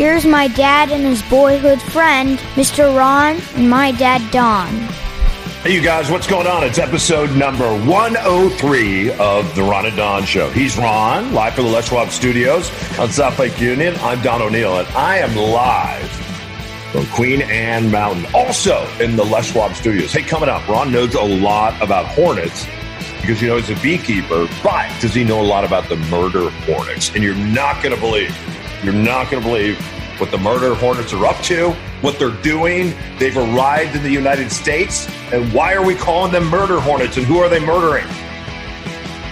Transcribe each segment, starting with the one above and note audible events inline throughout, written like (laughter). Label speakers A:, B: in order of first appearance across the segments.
A: Here's my dad and his boyhood friend, Mr. Ron, and my dad, Don.
B: Hey, you guys, what's going on? It's episode number 103 of the Ron and Don Show. He's Ron, live from the Les Schwab Studios on South Lake Union. I'm Don O'Neill, and I am live from Queen Anne Mountain, also in the Les Schwab Studios. Hey, coming up, Ron knows a lot about hornets because you know he's a beekeeper, but does he know a lot about the murder hornets? And you're not going to believe, you're not going to believe what the murder hornets are up to, what they're doing. They've arrived in the United States, and why are we calling them murder hornets, and who are they murdering?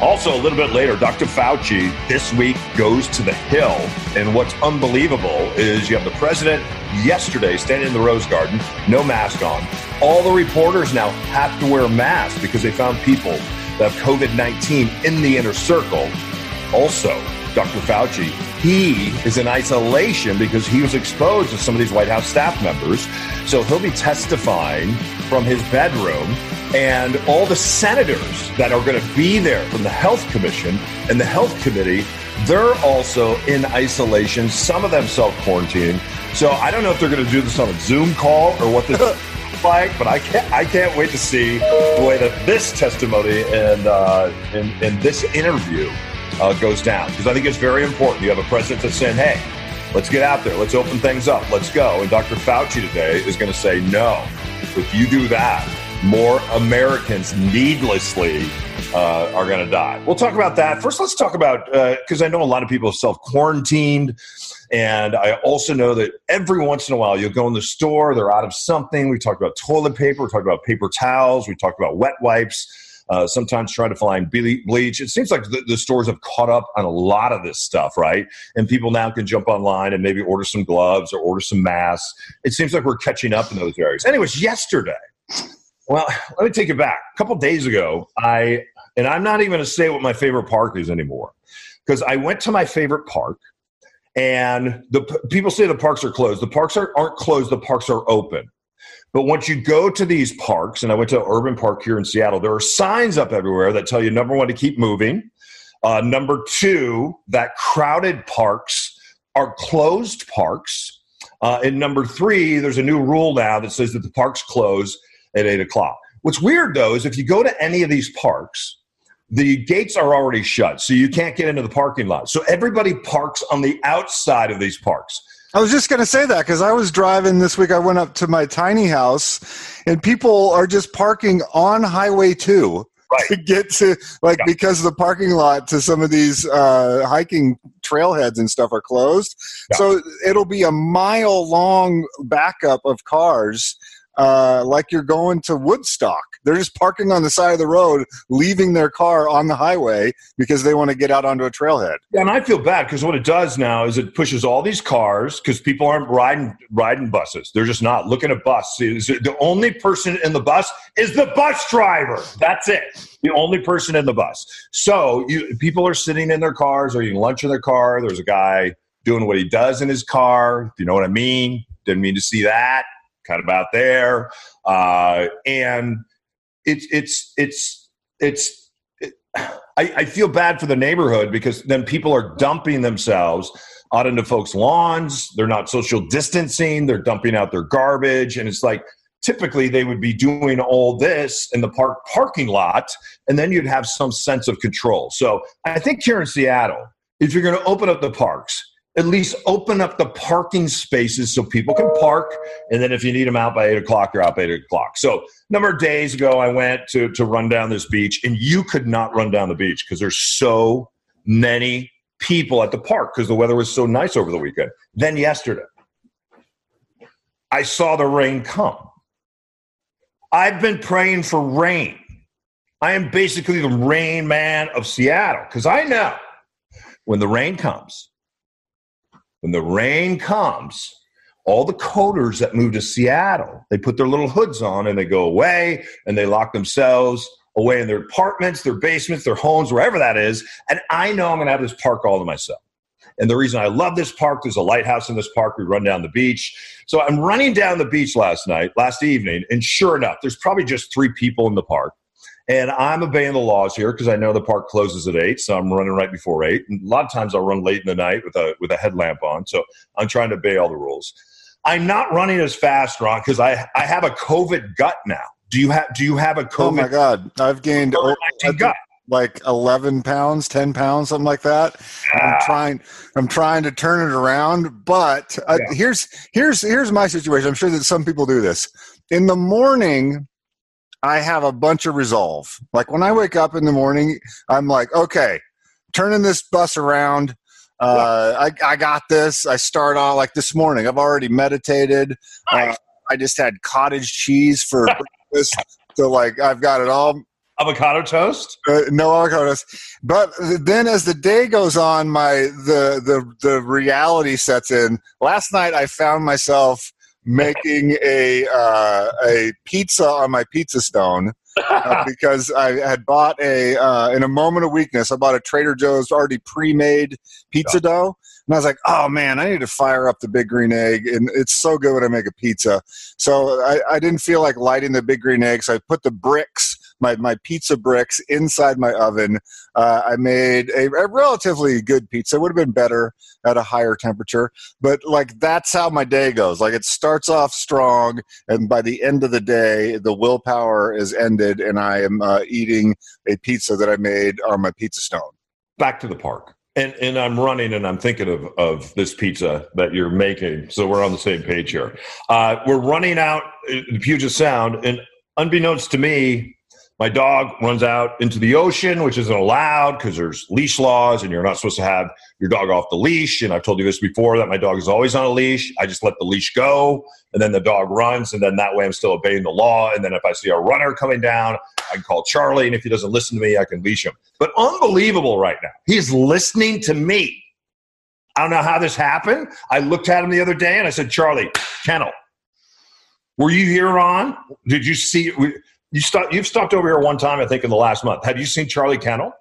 B: Also, a little bit later, Dr. Fauci this week goes to the Hill. And what's unbelievable is you have the president yesterday standing in the Rose Garden, no mask on. All the reporters now have to wear masks because they found people that have COVID 19 in the inner circle. Also, Dr. Fauci, he is in isolation because he was exposed to some of these White House staff members. So he'll be testifying from his bedroom. And all the senators that are going to be there from the Health Commission and the Health Committee, they're also in isolation. Some of them self quarantining. So I don't know if they're going to do this on a Zoom call or what this (laughs) like, but I can't. I can't wait to see the way that this testimony and uh, and, and this interview uh, goes down because I think it's very important. You have a president that's saying, "Hey, let's get out there, let's open things up, let's go." And Dr. Fauci today is going to say, "No, if you do that, more Americans needlessly uh, are going to die." We'll talk about that first. Let's talk about because I know a lot of people self quarantined. And I also know that every once in a while you'll go in the store, they're out of something. We talked about toilet paper, we talked about paper towels, we talked about wet wipes. Uh, sometimes try to find bleach. It seems like the, the, stores have caught up on a lot of this stuff, right? And people now can jump online and maybe order some gloves or order some masks. It seems like we're catching up in those areas. Anyways, yesterday, well, let me take it back. A couple days ago, I, and I'm not even going to say what my favorite park is anymore, because I went to my favorite park and the people say the parks are closed. The parks are, aren't closed. The parks are open. But once you go to these parks, and I went to Urban Park here in Seattle, there are signs up everywhere that tell you number one to keep moving, uh, number two that crowded parks are closed parks, uh, and number three there's a new rule now that says that the parks close at eight o'clock. What's weird though is if you go to any of these parks, the gates are already shut, so you can't get into the parking lot. So everybody parks on the outside of these parks.
C: I was just going to say that because I was driving this week. I went up to my tiny house, and people are just parking on Highway 2 right. to get to, like, yeah. because the parking lot to some of these uh, hiking trailheads and stuff are closed. Yeah. So it'll be a mile long backup of cars uh, like you're going to Woodstock. They're just parking on the side of the road, leaving their car on the highway because they want to get out onto a trailhead.
B: Yeah, and I feel bad because what it does now is it pushes all these cars because people aren't riding riding buses. They're just not looking at bus. The only person in the bus is the bus driver. That's it. The only person in the bus. So you, people are sitting in their cars or eating lunch in their car. There's a guy doing what he does in his car. You know what I mean? Didn't mean to see that kind of out there. Uh, and it's it's it's it's. It, I, I feel bad for the neighborhood because then people are dumping themselves out into folks' lawns. They're not social distancing. They're dumping out their garbage, and it's like typically they would be doing all this in the park parking lot, and then you'd have some sense of control. So I think here in Seattle, if you're going to open up the parks, at least open up the parking spaces so people can park. And then if you need them out by eight o'clock, you're out by eight o'clock. So, a number of days ago, I went to, to run down this beach, and you could not run down the beach because there's so many people at the park because the weather was so nice over the weekend. Then, yesterday, I saw the rain come. I've been praying for rain. I am basically the rain man of Seattle because I know when the rain comes, when the rain comes, all the coders that move to Seattle, they put their little hoods on and they go away and they lock themselves away in their apartments, their basements, their homes, wherever that is. And I know I'm going to have this park all to myself. And the reason I love this park, there's a lighthouse in this park. We run down the beach. So I'm running down the beach last night, last evening, and sure enough, there's probably just three people in the park. And I'm obeying the laws here because I know the park closes at eight, so I'm running right before eight. And a lot of times I'll run late in the night with a with a headlamp on, so I'm trying to obey all the rules. I'm not running as fast, Ron, because I I have a COVID gut now. Do you have Do you have a COVID? Oh
C: my God, I've gained gut. like 11 pounds, 10 pounds, something like that. I'm trying. I'm trying to turn it around, but uh, yeah. here's here's here's my situation. I'm sure that some people do this in the morning. I have a bunch of resolve. Like when I wake up in the morning, I'm like, okay, turning this bus around. Uh, I, I got this. I start off like this morning. I've already meditated. Nice. Uh, I just had cottage cheese for (laughs) breakfast. So like I've got it all.
B: Avocado toast?
C: Uh, no avocados. But then as the day goes on, my the the the reality sets in. Last night I found myself making a uh, a pizza on my pizza stone uh, (laughs) because I had bought a uh, in a moment of weakness. I bought a Trader Joe's already pre-made pizza dough, and I was like, "Oh man, I need to fire up the big green egg." And it's so good when I make a pizza. So I, I didn't feel like lighting the big green egg, so I put the bricks my, my pizza bricks inside my oven. Uh, I made a, a, relatively good pizza. It would have been better at a higher temperature, but like that's how my day goes. Like it starts off strong, and by the end of the day, the willpower is ended, and I am uh, eating a pizza that I made on my pizza stone.
B: Back to the park. And, and I'm running and I'm thinking of, of this pizza that you're making. So we're on the same page here. Uh, we're running out the Puget Sound, and unbeknownst to me, my dog runs out into the ocean, which isn't allowed because there's leash laws and you're not supposed to have your dog off the leash. And I've told you this before that my dog is always on a leash. I just let the leash go and then the dog runs. And then that way I'm still obeying the law. And then if I see a runner coming down, I can call Charlie. And if he doesn't listen to me, I can leash him. But unbelievable right now. He's listening to me. I don't know how this happened. I looked at him the other day and I said, Charlie, kennel. Were you here, Ron? Did you see? You stopped, you've stopped over here one time, I think, in the last month. Have you seen Charlie Kennel?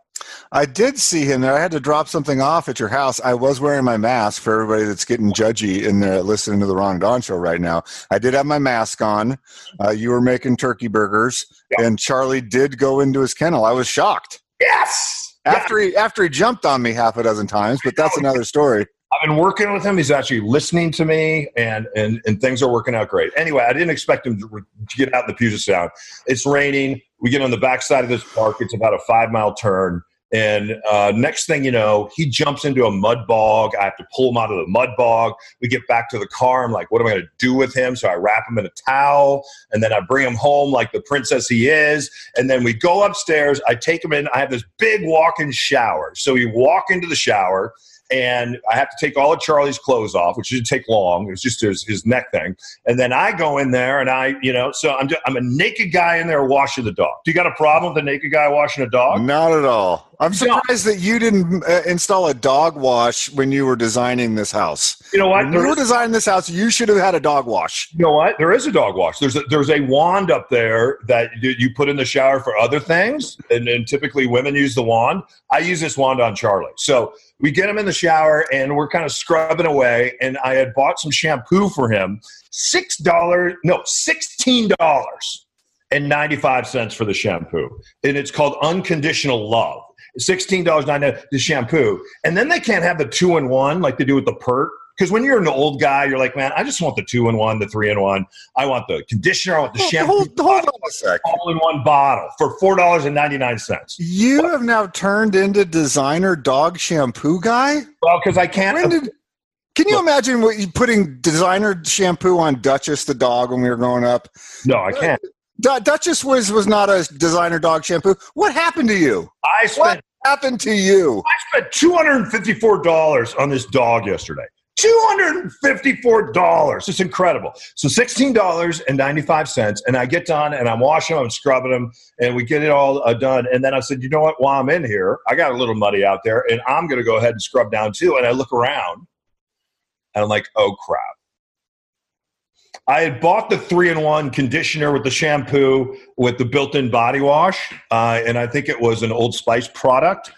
C: I did see him there. I had to drop something off at your house. I was wearing my mask for everybody that's getting judgy in there listening to the Ron Don show right now. I did have my mask on. Uh, you were making turkey burgers, and Charlie did go into his kennel. I was shocked.
B: Yes.
C: After he after he jumped on me half a dozen times, but that's another story.
B: I've been working with him. He's actually listening to me, and and and things are working out great. Anyway, I didn't expect him to, to get out in the Puget Sound. It's raining. We get on the backside of this park. It's about a five mile turn. And uh, next thing you know, he jumps into a mud bog. I have to pull him out of the mud bog. We get back to the car. I'm like, what am I going to do with him? So I wrap him in a towel and then I bring him home like the princess he is. And then we go upstairs. I take him in. I have this big walk in shower. So we walk into the shower and I have to take all of Charlie's clothes off, which didn't take long. It was just his, his neck thing. And then I go in there and I, you know, so I'm, just, I'm a naked guy in there washing the dog. Do you got a problem with a naked guy washing a dog?
C: Not at all. I'm surprised that you didn't uh, install a dog wash when you were designing this house.
B: You know what?
C: When you were designing this house, you should have had a dog wash.
B: You know what? There is a dog wash. There's a, there's a wand up there that you put in the shower for other things, and, and typically women use the wand. I use this wand on Charlie. So we get him in the shower and we're kind of scrubbing away. And I had bought some shampoo for him. Six dollars, no, sixteen dollars and ninety five cents for the shampoo, and it's called Unconditional Love. Sixteen dollars ninety the shampoo, and then they can't have the two in one like they do with the Pert because when you're an old guy, you're like, man, I just want the two in one, the three in one. I want the conditioner. I want the shampoo.
C: Hold, hold on a sec.
B: All in one bottle for four dollars and ninety nine cents.
C: You what? have now turned into designer dog shampoo guy.
B: Well, because I can't. Did,
C: can you imagine what you putting designer shampoo on Duchess the dog when we were growing up?
B: No, I can't.
C: D- Duchess was was not a designer dog shampoo. What happened to you?
B: I spent.
C: Happened to you?
B: I spent two hundred and fifty four dollars on this dog yesterday. $254. It's incredible. So $16.95. And I get done and I'm washing them, I'm scrubbing them, and we get it all uh, done. And then I said, you know what? While I'm in here, I got a little muddy out there and I'm going to go ahead and scrub down too. And I look around and I'm like, oh crap. I had bought the three in one conditioner with the shampoo with the built in body wash. Uh, and I think it was an Old Spice product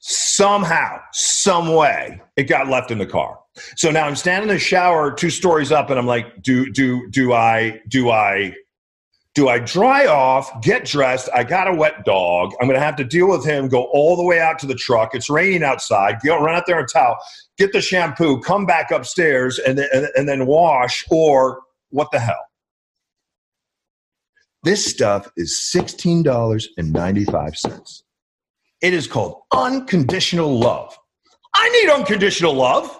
B: somehow, some way, it got left in the car. So now I'm standing in the shower, two stories up, and I'm like, do do do I do I do I dry off, get dressed? I got a wet dog. I'm going to have to deal with him, go all the way out to the truck. It's raining outside. Go run out there and towel, get the shampoo, come back upstairs, and then, and, and then wash, or what the hell? This stuff is $16.95. It is called unconditional love. I need unconditional love.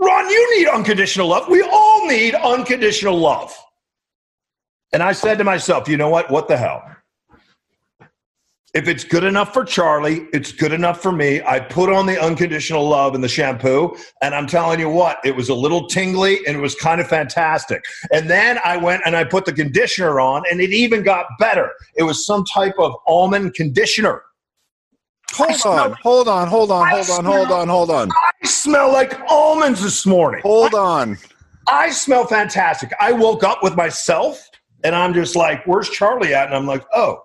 B: Ron, you need unconditional love. We all need unconditional love. And I said to myself, you know what? What the hell? If it's good enough for Charlie, it's good enough for me. I put on the unconditional love and the shampoo, and I'm telling you what, it was a little tingly and it was kind of fantastic. And then I went and I put the conditioner on, and it even got better. It was some type of almond conditioner.
C: Hold on, hold on, hold on, hold on, hold on, hold on.
B: I smell like almonds this morning.
C: Hold on.
B: I smell fantastic. I woke up with myself and I'm just like, where's Charlie at? And I'm like, oh,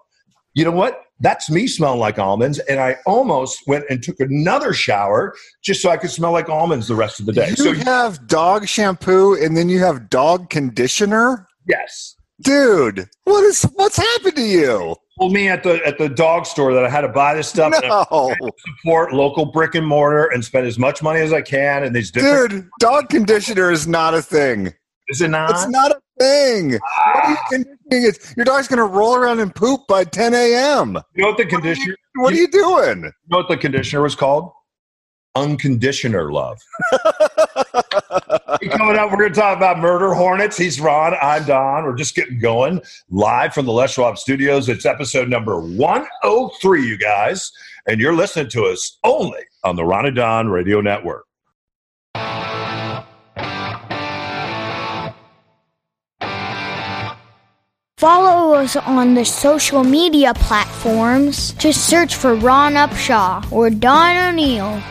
B: you know what? That's me smelling like almonds. And I almost went and took another shower just so I could smell like almonds the rest of the day.
C: You
B: so
C: have dog shampoo and then you have dog conditioner?
B: Yes.
C: Dude, what is what's happened to you?
B: told me at the at the dog store that I had to buy this stuff
C: no.
B: and support local brick and mortar and spend as much money as I can. And these different
C: dude, dog conditioner is not a thing.
B: Is it not?
C: It's not a thing. Ah. What are you conditioning it? Your dog's going to roll around and poop by 10 a.m.
B: You know what the conditioner?
C: What are you, what are you doing?
B: You know what the conditioner was called? Unconditioner love. coming up, we're going to talk about murder hornets. He's Ron. I'm Don. We're just getting going live from the Les Schwab Studios. It's episode number 103, you guys, and you're listening to us only on the Ron and Don Radio Network.
A: Us on the social media platforms. Just search for Ron Upshaw or Don O'Neill.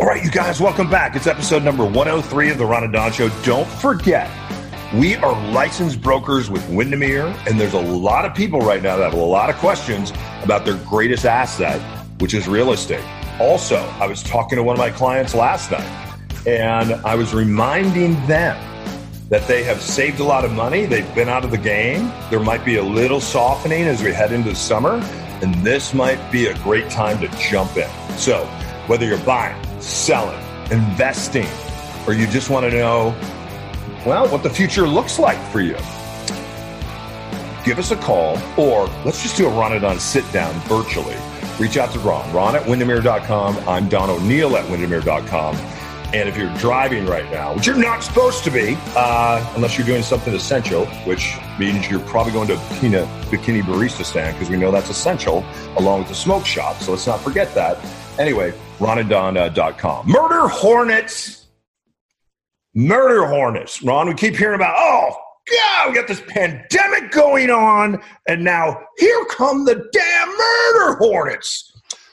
B: All right, you guys, welcome back. It's episode number 103 of the Ron and Don Show. Don't forget, we are licensed brokers with Windermere, and there's a lot of people right now that have a lot of questions about their greatest asset, which is real estate. Also, I was talking to one of my clients last night, and I was reminding them that they have saved a lot of money. They've been out of the game. There might be a little softening as we head into the summer, and this might be a great time to jump in. So, whether you're buying, selling, investing, or you just want to know, well, what the future looks like for you, give us a call or let's just do a Ron and Don sit down virtually. Reach out to Ron, ron at windermere.com. I'm Don O'Neill at windermere.com. And if you're driving right now, which you're not supposed to be, uh, unless you're doing something essential, which means you're probably going to a bikini, bikini barista stand because we know that's essential, along with the smoke shop. So let's not forget that. Anyway, ronandon.com. Murder hornets. Murder hornets. Ron, we keep hearing about, oh, God, we got this pandemic going on, and now here come the damn murder hornets.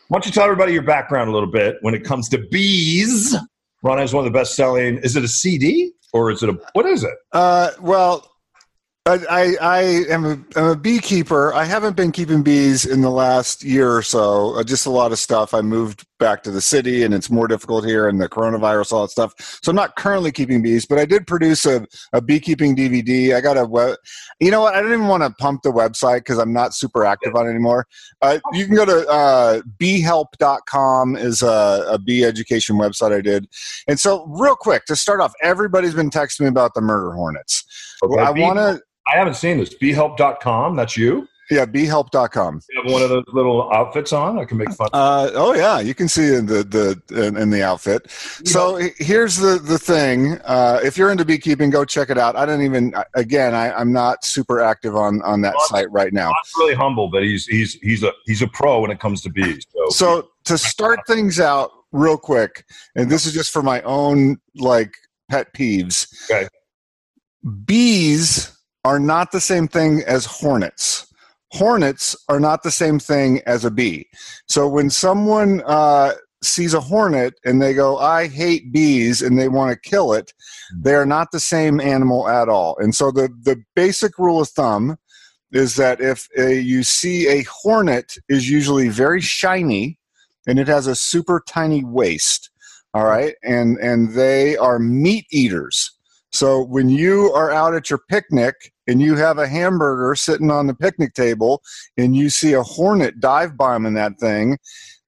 B: Why don't you tell everybody your background a little bit when it comes to bees? Ron has one of the best selling. Is it a CD or is it a what is it?
C: Uh, well, I, I am a, I'm a beekeeper. I haven't been keeping bees in the last year or so. Uh, just a lot of stuff. I moved back to the city, and it's more difficult here, and the coronavirus, all that stuff. So I'm not currently keeping bees, but I did produce a, a beekeeping DVD. I got a web. You know what? I don't even want to pump the website because I'm not super active on it anymore. Uh, you can go to uh, beehelp.com is a, a bee education website I did. And so, real quick to start off, everybody's been texting me about the murder hornets. Okay, I want to
B: I haven't seen this. Beehelp.com. That's you.
C: Yeah, beehelp.com.
B: You have one of those little outfits on. I can make fun.
C: Uh, oh yeah, you can see in the the in, in the outfit. So here's the the thing. Uh, if you're into beekeeping, go check it out. I don't even. Again, I, am not super active on on that site right now.
B: really humble, but he's he's he's a he's a pro when it comes to bees.
C: So, so to start things out real quick, and this is just for my own like pet peeves.
B: Okay.
C: Bees are not the same thing as hornets. Hornets are not the same thing as a bee. So when someone uh, sees a hornet and they go, I hate bees, and they want to kill it, they are not the same animal at all. And so the, the basic rule of thumb is that if a, you see a hornet is usually very shiny and it has a super tiny waist, all right, and and they are meat eaters. So when you are out at your picnic and you have a hamburger sitting on the picnic table and you see a hornet dive bombing that thing,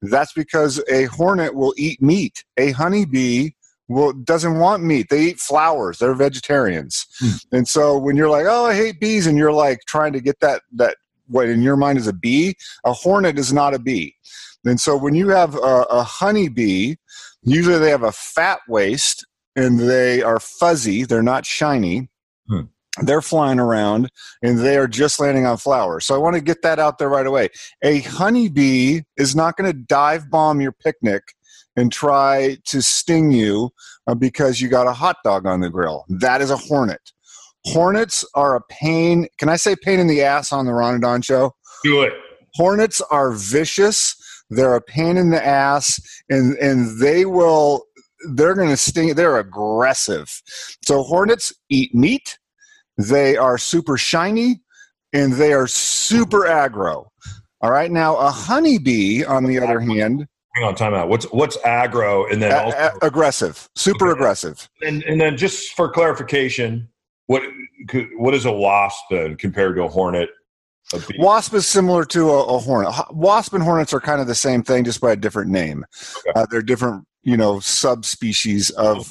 C: that's because a hornet will eat meat. A honeybee will doesn't want meat. They eat flowers. They're vegetarians. Hmm. And so when you're like, "Oh, I hate bees," and you're like trying to get that that what in your mind is a bee, a hornet is not a bee. And so when you have a, a honeybee, usually they have a fat waist and they are fuzzy. They're not shiny. Hmm. They're flying around and they are just landing on flowers. So I want to get that out there right away. A honeybee is not going to dive bomb your picnic and try to sting you uh, because you got a hot dog on the grill. That is a hornet. Hornets are a pain. Can I say pain in the ass on the Ron and Don show?
B: Do it.
C: Hornets are vicious. They're a pain in the ass, and and they will. They're going to sting. They're aggressive. So hornets eat meat. They are super shiny, and they are super aggro. All right. Now a honeybee, on the other hand,
B: hang on, time out. What's what's aggro and then a-
C: also, aggressive, super okay. aggressive.
B: And and then just for clarification, what what is a wasp then compared to a hornet?
C: A wasp is similar to a, a, hornet. Wasp and hornets are kind of the same thing, just by a different name. Okay. Uh, they're different, you know, subspecies of.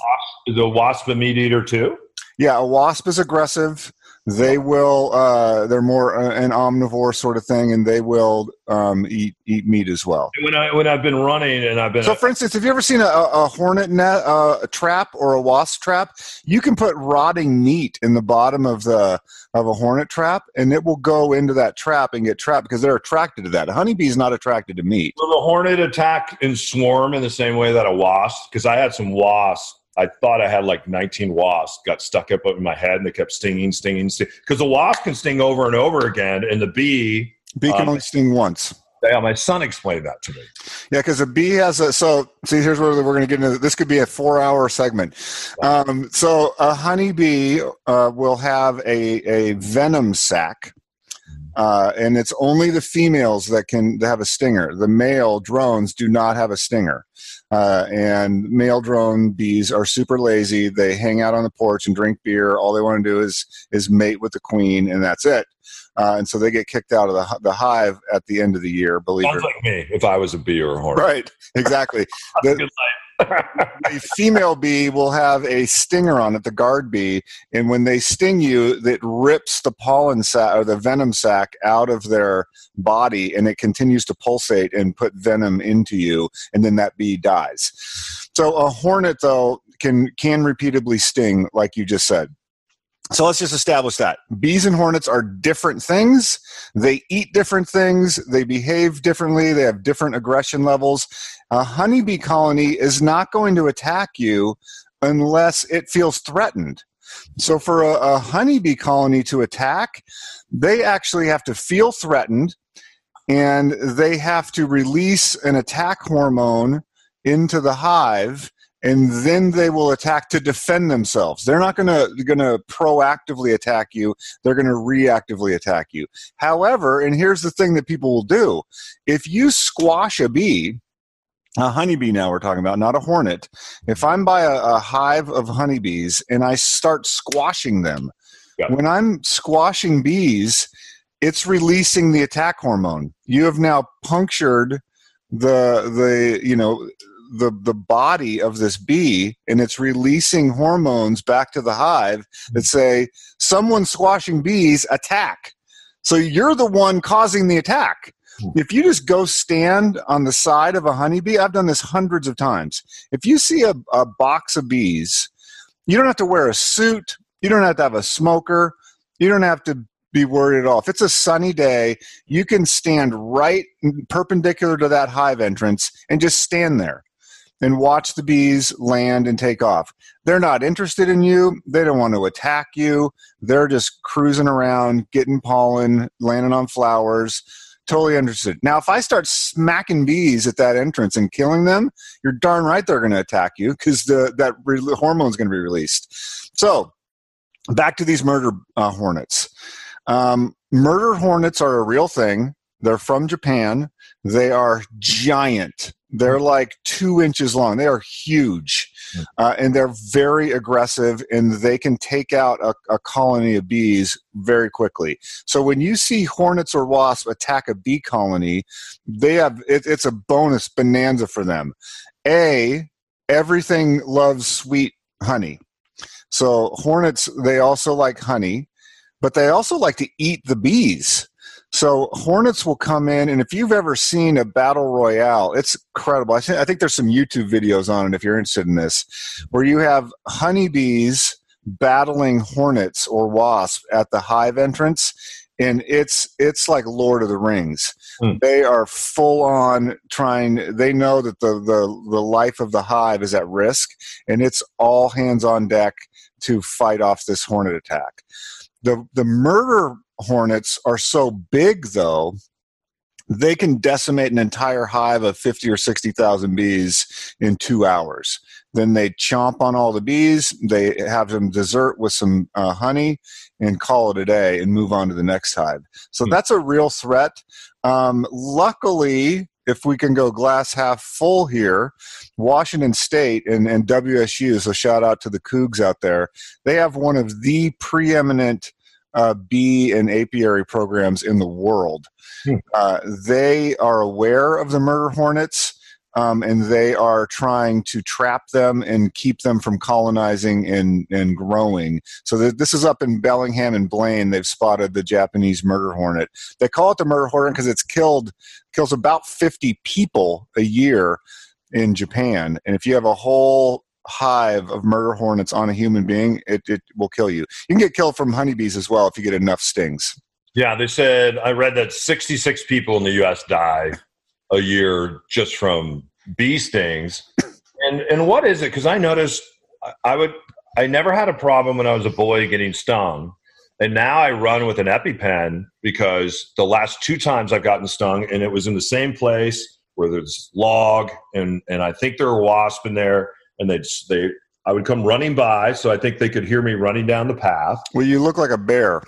B: Is a wasp a meat eater too?
C: Yeah, a wasp is aggressive they will uh, they're more uh, an omnivore sort of thing and they will um, eat eat meat as well.
B: When i when i've been running and i've been
C: so for instance have you ever seen a, a hornet net uh, a trap or a wasp trap? You can put rotting meat in the bottom of the of a hornet trap and it will go into that trap and get trapped because they're attracted to that. A honeybee is not attracted to meat.
B: Will the hornet attack and swarm in the same way that a wasp? Because i had some wasps I thought I had like 19 wasps got stuck up in my head and they kept stinging, stinging, stinging. Because the wasp can sting over and over again, and the bee.
C: Bee can um, only sting once.
B: Yeah, my son explained that to me.
C: Yeah, because a bee has a. So, see, here's where we're going to get into. This could be a four-hour segment. Um, so, a honeybee uh, will have a a venom sac. Uh, and it's only the females that can have a stinger. The male drones do not have a stinger. Uh, and male drone bees are super lazy. They hang out on the porch and drink beer. All they want to do is is mate with the queen, and that's it. Uh, and so they get kicked out of the, the hive at the end of the year. Believe
B: Sounds
C: it.
B: like me if I was a bee or a hornet.
C: Right, exactly. (laughs) the, the female bee will have a stinger on it, the guard bee, and when they sting you, it rips the pollen sac or the venom sac out of their body, and it continues to pulsate and put venom into you, and then that bee dies. So a hornet, though, can can repeatedly sting, like you just said. So let's just establish that bees and hornets are different things. They eat different things. They behave differently. They have different aggression levels. A honeybee colony is not going to attack you unless it feels threatened. So for a, a honeybee colony to attack, they actually have to feel threatened and they have to release an attack hormone into the hive and then they will attack to defend themselves. They're not going to going to proactively attack you. They're going to reactively attack you. However, and here's the thing that people will do: if you squash a bee, a honeybee now we're talking about, not a hornet. If I'm by a, a hive of honeybees and I start squashing them, yeah. when I'm squashing bees, it's releasing the attack hormone. You have now punctured the the you know the the body of this bee and it's releasing hormones back to the hive that say someone squashing bees attack. So you're the one causing the attack. Hmm. if you just go stand on the side of a honeybee i've done this hundreds of times. If you see a, a box of bees you don't have to wear a suit. You don't have to have a smoker. You don't have to be worried at all. If it's a sunny day, you can stand right perpendicular to that hive entrance and just stand there and watch the bees land and take off. They're not interested in you. They don't want to attack you. They're just cruising around, getting pollen, landing on flowers. Totally interested. Now, if I start smacking bees at that entrance and killing them, you're darn right they're going to attack you because the that re- hormone is going to be released. So, back to these murder uh, hornets. Um, murder hornets are a real thing. They're from Japan. They are giant. They're like two inches long. They are huge. Hmm. Uh, and they're very aggressive and they can take out a, a, colony of bees very quickly. So when you see hornets or wasps attack a bee colony, they have it, it's a bonus bonanza for them. A, everything loves sweet honey. So hornets, they also like honey, but they also like to eat the bees. So hornets will come in, and if you've ever seen a battle royale, it's incredible. I, th- I think there's some YouTube videos on it if you're interested in this, where you have honeybees battling hornets or wasps at the hive entrance, and it's it's like Lord of the Rings. Hmm. They are full on trying. They know that the the the life of the hive is at risk, and it's all hands on deck to fight off this hornet attack. The the murder hornets are so big though they can decimate an entire hive of 50 or 60,000 bees in two hours. Then they chomp on all the bees, they have them dessert with some uh, honey, and call it a day and move on to the next hive. So mm-hmm. that's a real threat. Um, luckily, if we can go glass half full here, Washington State and, and WSU, so shout out to the Cougs out there, they have one of the preeminent uh, bee and apiary programs in the world. Hmm. Uh, they are aware of the murder hornets. Um, and they are trying to trap them and keep them from colonizing and, and growing. So th- this is up in Bellingham and Blaine. They've spotted the Japanese murder hornet. They call it the murder hornet because it's killed kills about 50 people a year in Japan. And if you have a whole hive of murder hornets on a human being, it, it will kill you. You can get killed from honeybees as well if you get enough stings.
B: Yeah, they said I read that 66 people in the U.S. die a year just from bee stings. And and what is it? Because I noticed I would I never had a problem when I was a boy getting stung, and now I run with an EpiPen because the last two times I've gotten stung, and it was in the same place where there's log, and and I think there were wasps in there, and they they I would come running by, so I think they could hear me running down the path.
C: Well, you look like a bear.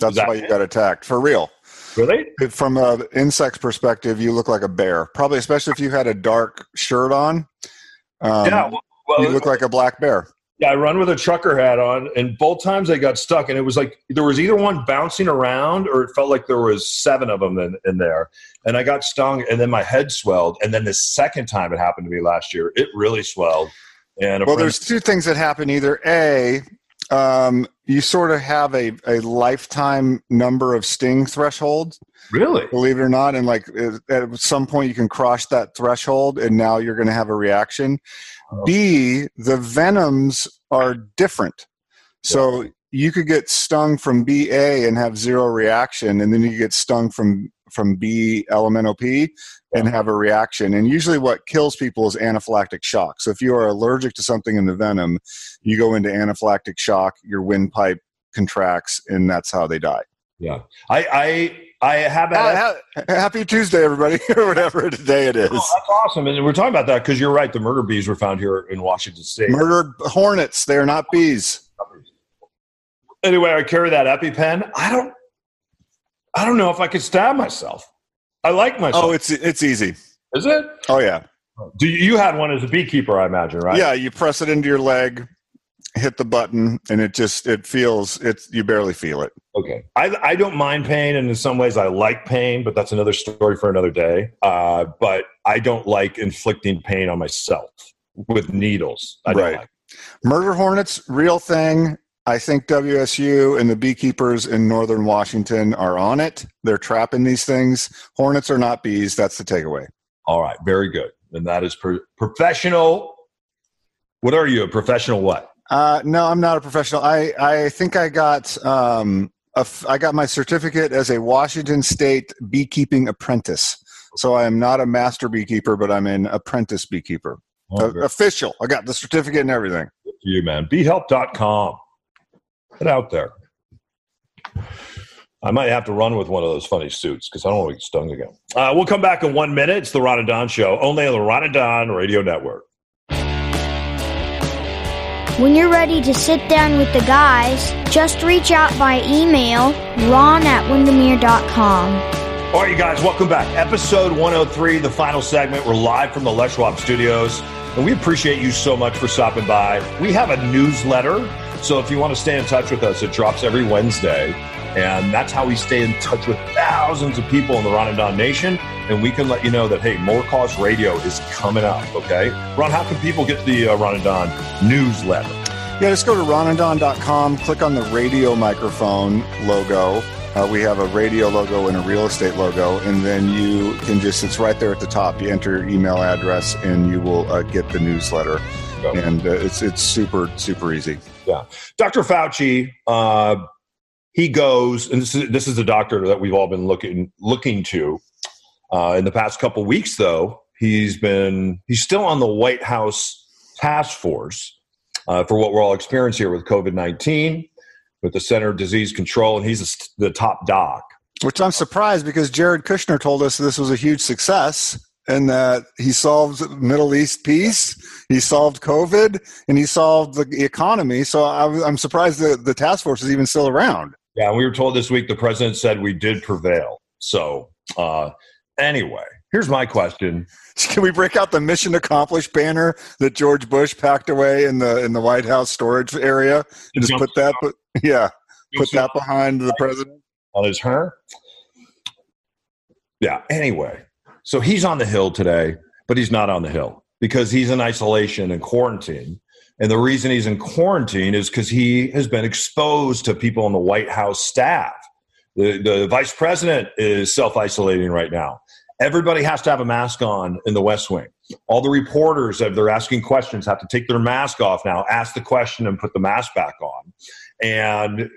C: That's that why you got attacked for real.
B: Really?
C: From an insect's perspective, you look like a bear. Probably, especially if you had a dark shirt on. Um, yeah, well, well, you look like a black bear.
B: Yeah, I run with a trucker hat on, and both times I got stuck, and it was like there was either one bouncing around, or it felt like there was seven of them in, in there, and I got stung, and then my head swelled, and then the second time it happened to me last year, it really swelled, and
C: well, there's two things that happen. Either a, um, you sort of have a, a lifetime number of sting threshold.
B: Really?
C: Believe it or not, and like at some point you can cross that threshold, and now you're going to have a reaction. Oh. B, the venoms are different. So you could get stung from BA and have zero reaction, and then you get stung from from B LMNOP and have a reaction. And usually, what kills people is anaphylactic shock. So, if you are allergic to something in the venom, you go into anaphylactic shock, your windpipe contracts, and that's how they die.
B: Yeah, I I, I have
C: uh, happy Tuesday, everybody, (laughs) or whatever today it is. Oh,
B: that's awesome, and we're talking about that because you're right. The murder bees were found here in Washington State.
C: Murdered hornets. They are not bees.
B: Anyway, I carry that EpiPen. I don't. I don't know if I could stab myself. I like myself.
C: Oh, it's it's easy.
B: Is it?
C: Oh yeah.
B: Do you, you had one as a beekeeper? I imagine, right?
C: Yeah, you press it into your leg, hit the button, and it just it feels it's you barely feel it.
B: Okay, I I don't mind pain, and in some ways I like pain, but that's another story for another day. Uh, but I don't like inflicting pain on myself with needles. I right. Like.
C: Murder hornets, real thing. I think WSU and the beekeepers in northern Washington are on it. They're trapping these things. Hornets are not bees. That's the takeaway.
B: All right, very good. And that is pro- professional. What are you? A professional what?
C: Uh, no, I'm not a professional. I, I think I got um, I got my certificate as a Washington State beekeeping apprentice. So I am not a master beekeeper, but I'm an apprentice beekeeper. Oh, official. I got the certificate and everything.
B: Good for you, man. Beehelp.com. Get out there. I might have to run with one of those funny suits because I don't want to get stung again. Uh, we'll come back in one minute. It's the Ron and Don Show, only on the Ron and Don Radio Network.
A: When you're ready to sit down with the guys, just reach out by email ron at windermere.com.
B: All right, you guys, welcome back. Episode 103, the final segment. We're live from the Les Schwab studios, and we appreciate you so much for stopping by. We have a newsletter, so if you want to stay in touch with us, it drops every Wednesday. And that's how we stay in touch with thousands of people in the Ron and Don Nation. And we can let you know that, hey, More Cause Radio is coming up, okay? Ron, how can people get the uh, Ron and Don newsletter?
C: Yeah, just go to ronandon.com, click on the radio microphone logo, uh, we have a radio logo and a real estate logo, and then you can just, it's right there at the top. You enter your email address and you will uh, get the newsletter. And uh, it's, it's super, super easy.
B: Yeah. Dr. Fauci, uh, he goes, and this is, this is a doctor that we've all been looking, looking to. Uh, in the past couple weeks, though, he's been, he's still on the White House task force uh, for what we're all experiencing here with COVID 19 with the Center of Disease Control, and he's the top doc.
C: Which I'm surprised because Jared Kushner told us this was a huge success and that he solved Middle East peace, he solved COVID, and he solved the economy. So I'm surprised that the task force is even still around.
B: Yeah, we were told this week the president said we did prevail. So uh, anyway, here's my question: (laughs)
C: Can we break out the mission accomplished banner that George Bush packed away in the in the White House storage area and just put that? Put, (laughs) Yeah, put that behind the president
B: on his her. Yeah. Anyway, so he's on the hill today, but he's not on the hill because he's in isolation and quarantine. And the reason he's in quarantine is because he has been exposed to people on the White House staff. The, the vice president is self isolating right now. Everybody has to have a mask on in the West Wing. All the reporters, if they're asking questions, have to take their mask off now, ask the question, and put the mask back on. And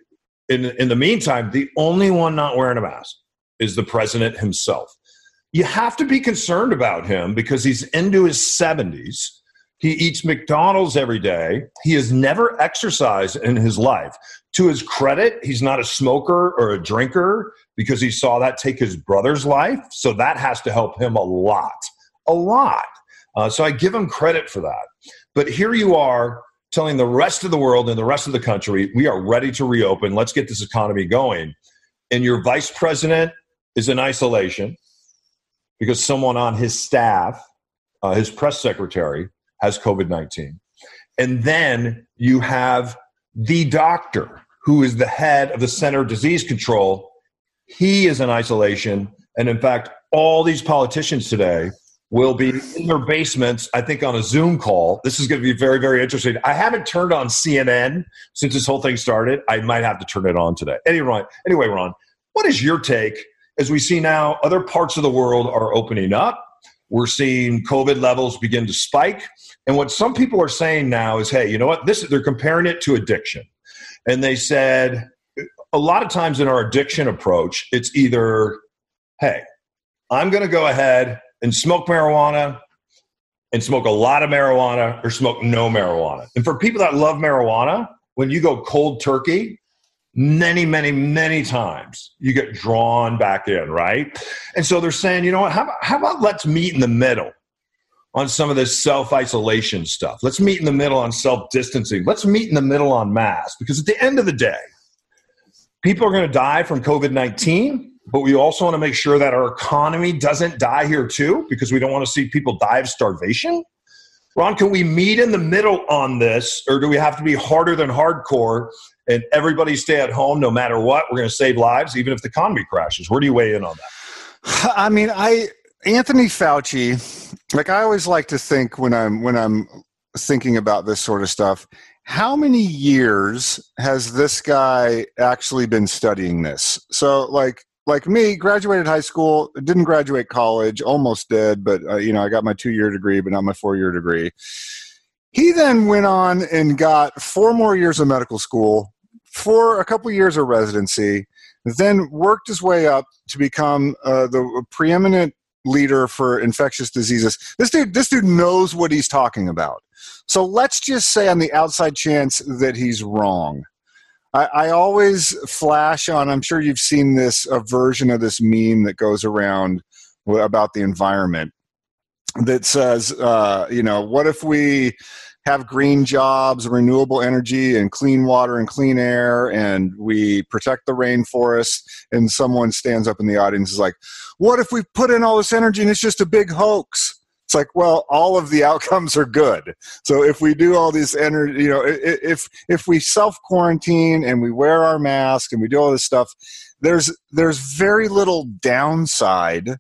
B: in, in the meantime, the only one not wearing a mask is the president himself. You have to be concerned about him because he's into his 70s. He eats McDonald's every day. He has never exercised in his life. To his credit, he's not a smoker or a drinker because he saw that take his brother's life. So that has to help him a lot, a lot. Uh, so I give him credit for that. But here you are telling the rest of the world and the rest of the country, we are ready to reopen. Let's get this economy going. And your vice president is in isolation because someone on his staff, uh, his press secretary, has COVID 19. And then you have the doctor who is the head of the Center of Disease Control. He is in isolation. And in fact, all these politicians today will be in their basements, I think, on a Zoom call. This is going to be very, very interesting. I haven't turned on CNN since this whole thing started. I might have to turn it on today. Anyway, anyway, Ron, what is your take as we see now other parts of the world are opening up? We're seeing COVID levels begin to spike. And what some people are saying now is, hey, you know what? This they're comparing it to addiction. And they said a lot of times in our addiction approach, it's either, hey, I'm going to go ahead and smoke marijuana and smoke a lot of marijuana or smoke no marijuana. And for people that love marijuana, when you go cold turkey, many, many, many times you get drawn back in, right? And so they're saying, you know what, how about, how about let's meet in the middle on some of this self isolation stuff? Let's meet in the middle on self distancing. Let's meet in the middle on mask. Because at the end of the day, people are going to die from COVID 19 but we also want to make sure that our economy doesn't die here too, because we don't want to see people die of starvation. Ron, can we meet in the middle on this, or do we have to be harder than hardcore and everybody stay at home no matter what? We're going to save lives, even if the economy crashes. Where do you weigh in on that? (sighs)
C: I mean, I Anthony Fauci, like I always like to think when I'm when I'm thinking about this sort of stuff, how many years has this guy actually been studying this? So, like, like me, graduated high school, didn't graduate college, almost did, but uh, you know, I got my two year degree, but not my four year degree. He then went on and got four more years of medical school, for a couple years of residency, then worked his way up to become uh, the preeminent leader for infectious diseases. This dude, this dude knows what he's talking about. So let's just say, on the outside chance that he's wrong, I, I, always flash on. I'm sure you've seen this a version of this meme that goes around about the environment that says, uh, you know, what if we have green jobs, renewable energy, and clean water and clean air, and we protect the rainforest. And someone stands up in the audience is like, "What if we put in all this energy and it's just a big hoax?" It's like, well, all of the (laughs) outcomes are good. So if we do all these energy, you know, if if we self quarantine and we wear our mask and we do all this stuff, there's there's very little downside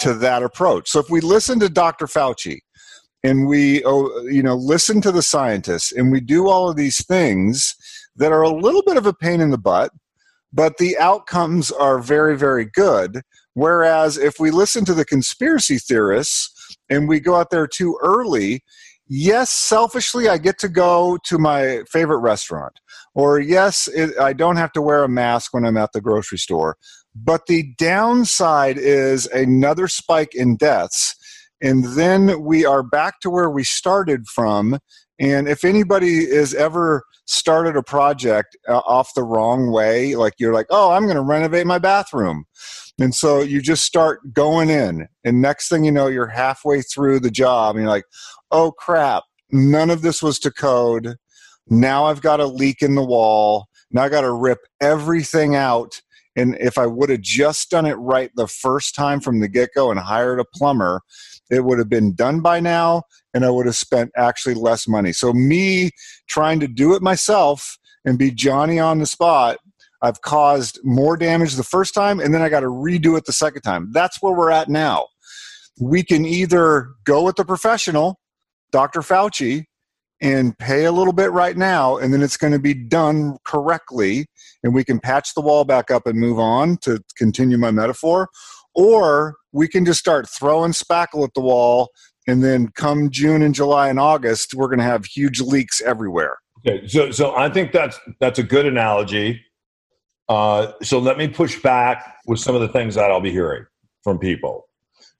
C: to that approach. So if we listen to Dr. Fauci and we oh, you know listen to the scientists and we do all of these things that are a little bit of a pain in the butt but the outcomes are very very good. Whereas if we listen to the conspiracy theorists and we go out there too early yes selfishly i get to go to my favorite restaurant. Or yes it, i don't have to wear a mask when i'm at the grocery store. But the downside is another spike in deaths and then we are back to where we started from. And if anybody has ever started a project uh, off the wrong way like you're like oh i'm going to renovate my bathroom. And so you just start going in and next thing you know you're halfway through the job and you're like oh crap. None of this was to code. Now i've got a leak in the wall. Now i got to rip everything out. And if i would have just done it right the first time from the get-go and hired a plumber it would have been done by now and I would have spent actually less money. So, me trying to do it myself and be Johnny on the spot, I've caused more damage the first time and then I got to redo it the second time. That's where we're at now. We can either go with the professional, Dr. Fauci, and pay a little bit right now, and then it's going to be done correctly, and we can patch the wall back up and move on to continue my metaphor. Or we can just start throwing spackle at the wall and then come June and July and August, we're going to have huge leaks everywhere.
B: Okay, so so I think that's that's a good analogy. Uh, so let me push back with some of the things that I'll be hearing from people.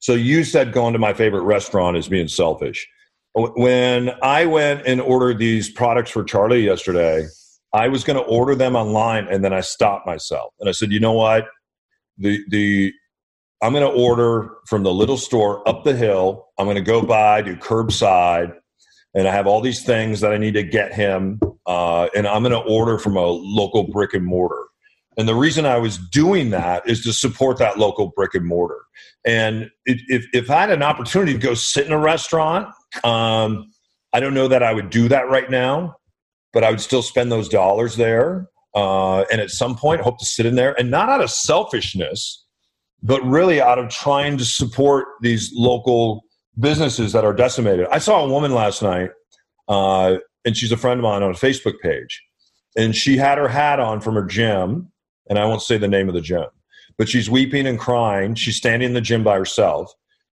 B: So you said going to my favorite restaurant is being selfish. When I went and ordered these products for Charlie yesterday, I was going to order them online, and then I stopped myself and I said, you know what, the the I'm going to order from the little store up the hill. I'm going to go by, do curbside, and I have all these things that I need to get him. Uh, and I'm going to order from a local brick and mortar. And the reason I was doing that is to support that local brick and mortar. And if, if I had an opportunity to go sit in a restaurant, um, I don't know that I would do that right now, but I would still spend those dollars there. Uh, and at some point, hope to sit in there and not out of selfishness but really out of trying to support these local businesses that are decimated. I saw a woman last night, uh, and she's a friend of mine on a Facebook page, and she had her hat on from her gym, and I won't say the name of the gym, but she's weeping and crying. She's standing in the gym by herself,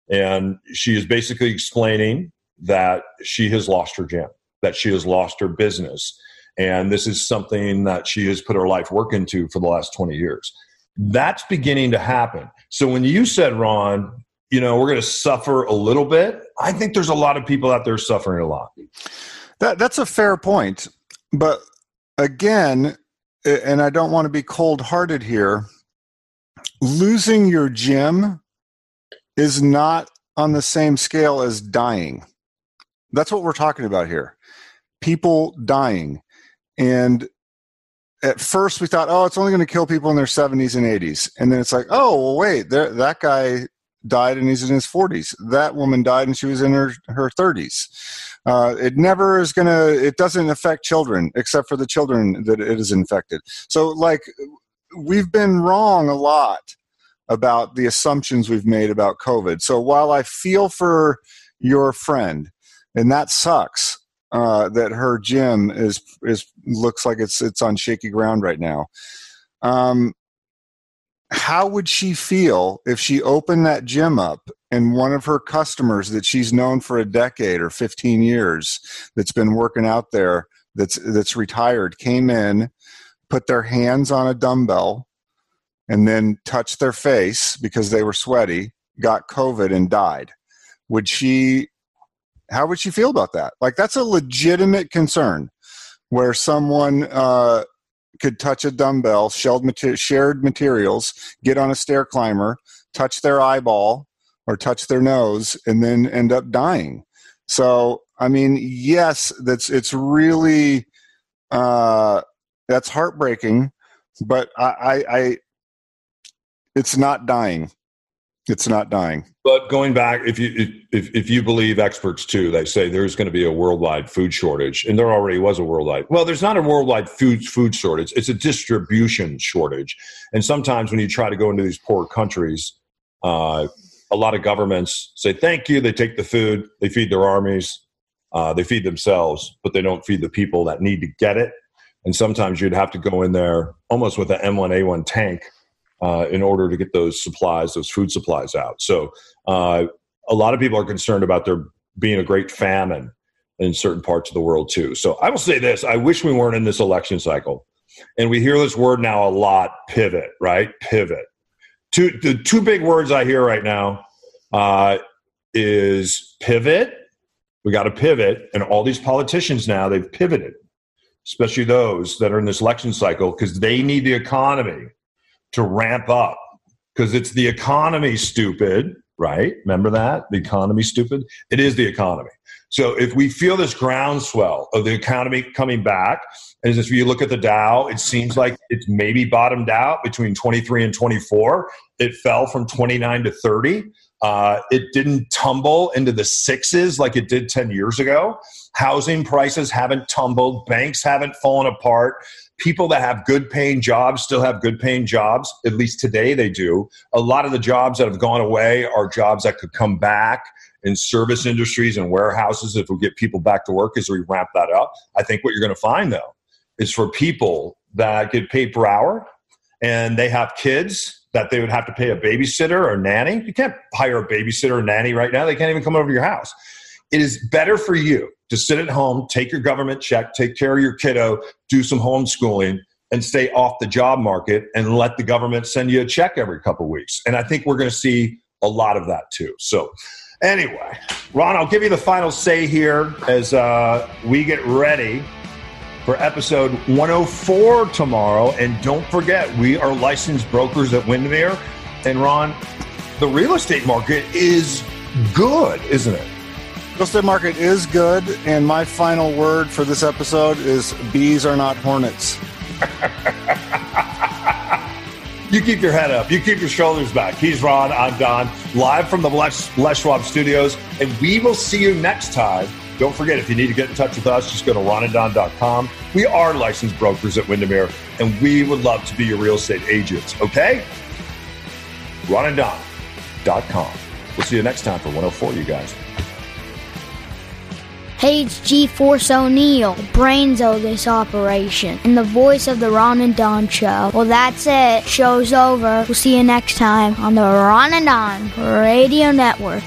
B: and she is basically explaining that she has lost her gym, that she has lost her business. And this is something that she has put her life work into for the last 20 years. That's beginning to happen. So when you said, Ron, you know, we're going to suffer a little bit, I think there's a lot of people out there suffering a lot.
C: That, that's a fair point. But again, and I don't want to be cold hearted here, losing your gym is not on the same scale as dying. That's what we're talking about here. People dying. And at first we thought, oh, it's only going to kill people in their 70s and 80s. And then it's like, oh, well, wait, that guy died and he's in his 40s. That woman died and she was in her, her 30s. Uh, it never is going to, it doesn't affect children except for the children that it is infected. So, like, we've been wrong a lot about the assumptions we've made about COVID. So, while I feel for your friend, and that sucks, uh, that her gym is is looks like it's it's on shaky ground right now. Um, how would she feel if she opened that gym up and one of her customers that she's known for a decade or 15 years that's been working out there that's that's retired came in put their hands on a dumbbell and then touched their face because they were sweaty got covid and died would she how would she feel about that? Like that's a legitimate concern where someone uh, could touch a dumbbell, mater- shared materials, get on a stair climber, touch their eyeball or touch their nose, and then end up dying. So, I mean, yes, that's it's really uh, that's heartbreaking, but I, I, I it's not dying. It's not dying.
B: But going back, if you if if you believe experts too, they say there's going to be a worldwide food shortage, and there already was a worldwide. Well, there's not a worldwide food food shortage; it's a distribution shortage. And sometimes when you try to go into these poor countries, uh, a lot of governments say thank you. They take the food, they feed their armies, uh, they feed themselves, but they don't feed the people that need to get it. And sometimes you'd have to go in there almost with an M1A1 tank uh, in order to get those supplies, those food supplies out. So uh, a lot of people are concerned about there being a great famine in certain parts of the world too. So I will say this: I wish we weren't in this election cycle, and we hear this word now a lot: pivot, right? Pivot. Two the two big words I hear right now uh, is pivot. We got to pivot, and all these politicians now they've pivoted, especially those that are in this election cycle because they need the economy to ramp up because it's the economy stupid, right? Remember that? The economy stupid? It is the economy. So if we feel this groundswell of the economy coming back, and if you look at the Dow, it seems like it's maybe bottomed out between 23 and 24. It fell from 29 to 30. Uh, it didn't tumble into the sixes like it did 10 years ago. Housing prices haven't tumbled. Banks haven't fallen apart people that have good paying jobs still have good paying jobs. At least today they do. A lot of the jobs that have gone away are jobs that could come back in service industries and warehouses if we get people back to work as we ramp that up. I think what you're going to find though is for people that get paid per hour and they have kids that they would have to pay a babysitter or nanny. You can't hire a babysitter or nanny right now. They can't even come over to your house. It is better for you to sit at home, take your government check, take care of your kiddo, do some homeschooling, and stay off the job market and let the government send you a check every couple weeks. And I think we're going to see a lot of that too. So, anyway, Ron, I'll give you the final say here as uh, we get ready for episode 104 tomorrow. And don't forget, we are licensed brokers at Windermere. And Ron, the real estate market is good, isn't it?
C: Real estate market is good, and my final word for this episode is bees are not hornets. (laughs)
B: you keep your head up. You keep your shoulders back. He's Ron. I'm Don. Live from the Les, Les Schwab studios. And we will see you next time. Don't forget, if you need to get in touch with us, just go to ronandon.com. We are licensed brokers at Windermere, and we would love to be your real estate agents. Okay? ronandon.com. We'll see you next time for 104, you guys.
A: Hey, it's G-Force O'Neill, brains of this operation, and the voice of the Ron and Don Show. Well, that's it. Show's over. We'll see you next time on the Ron and Don Radio Network.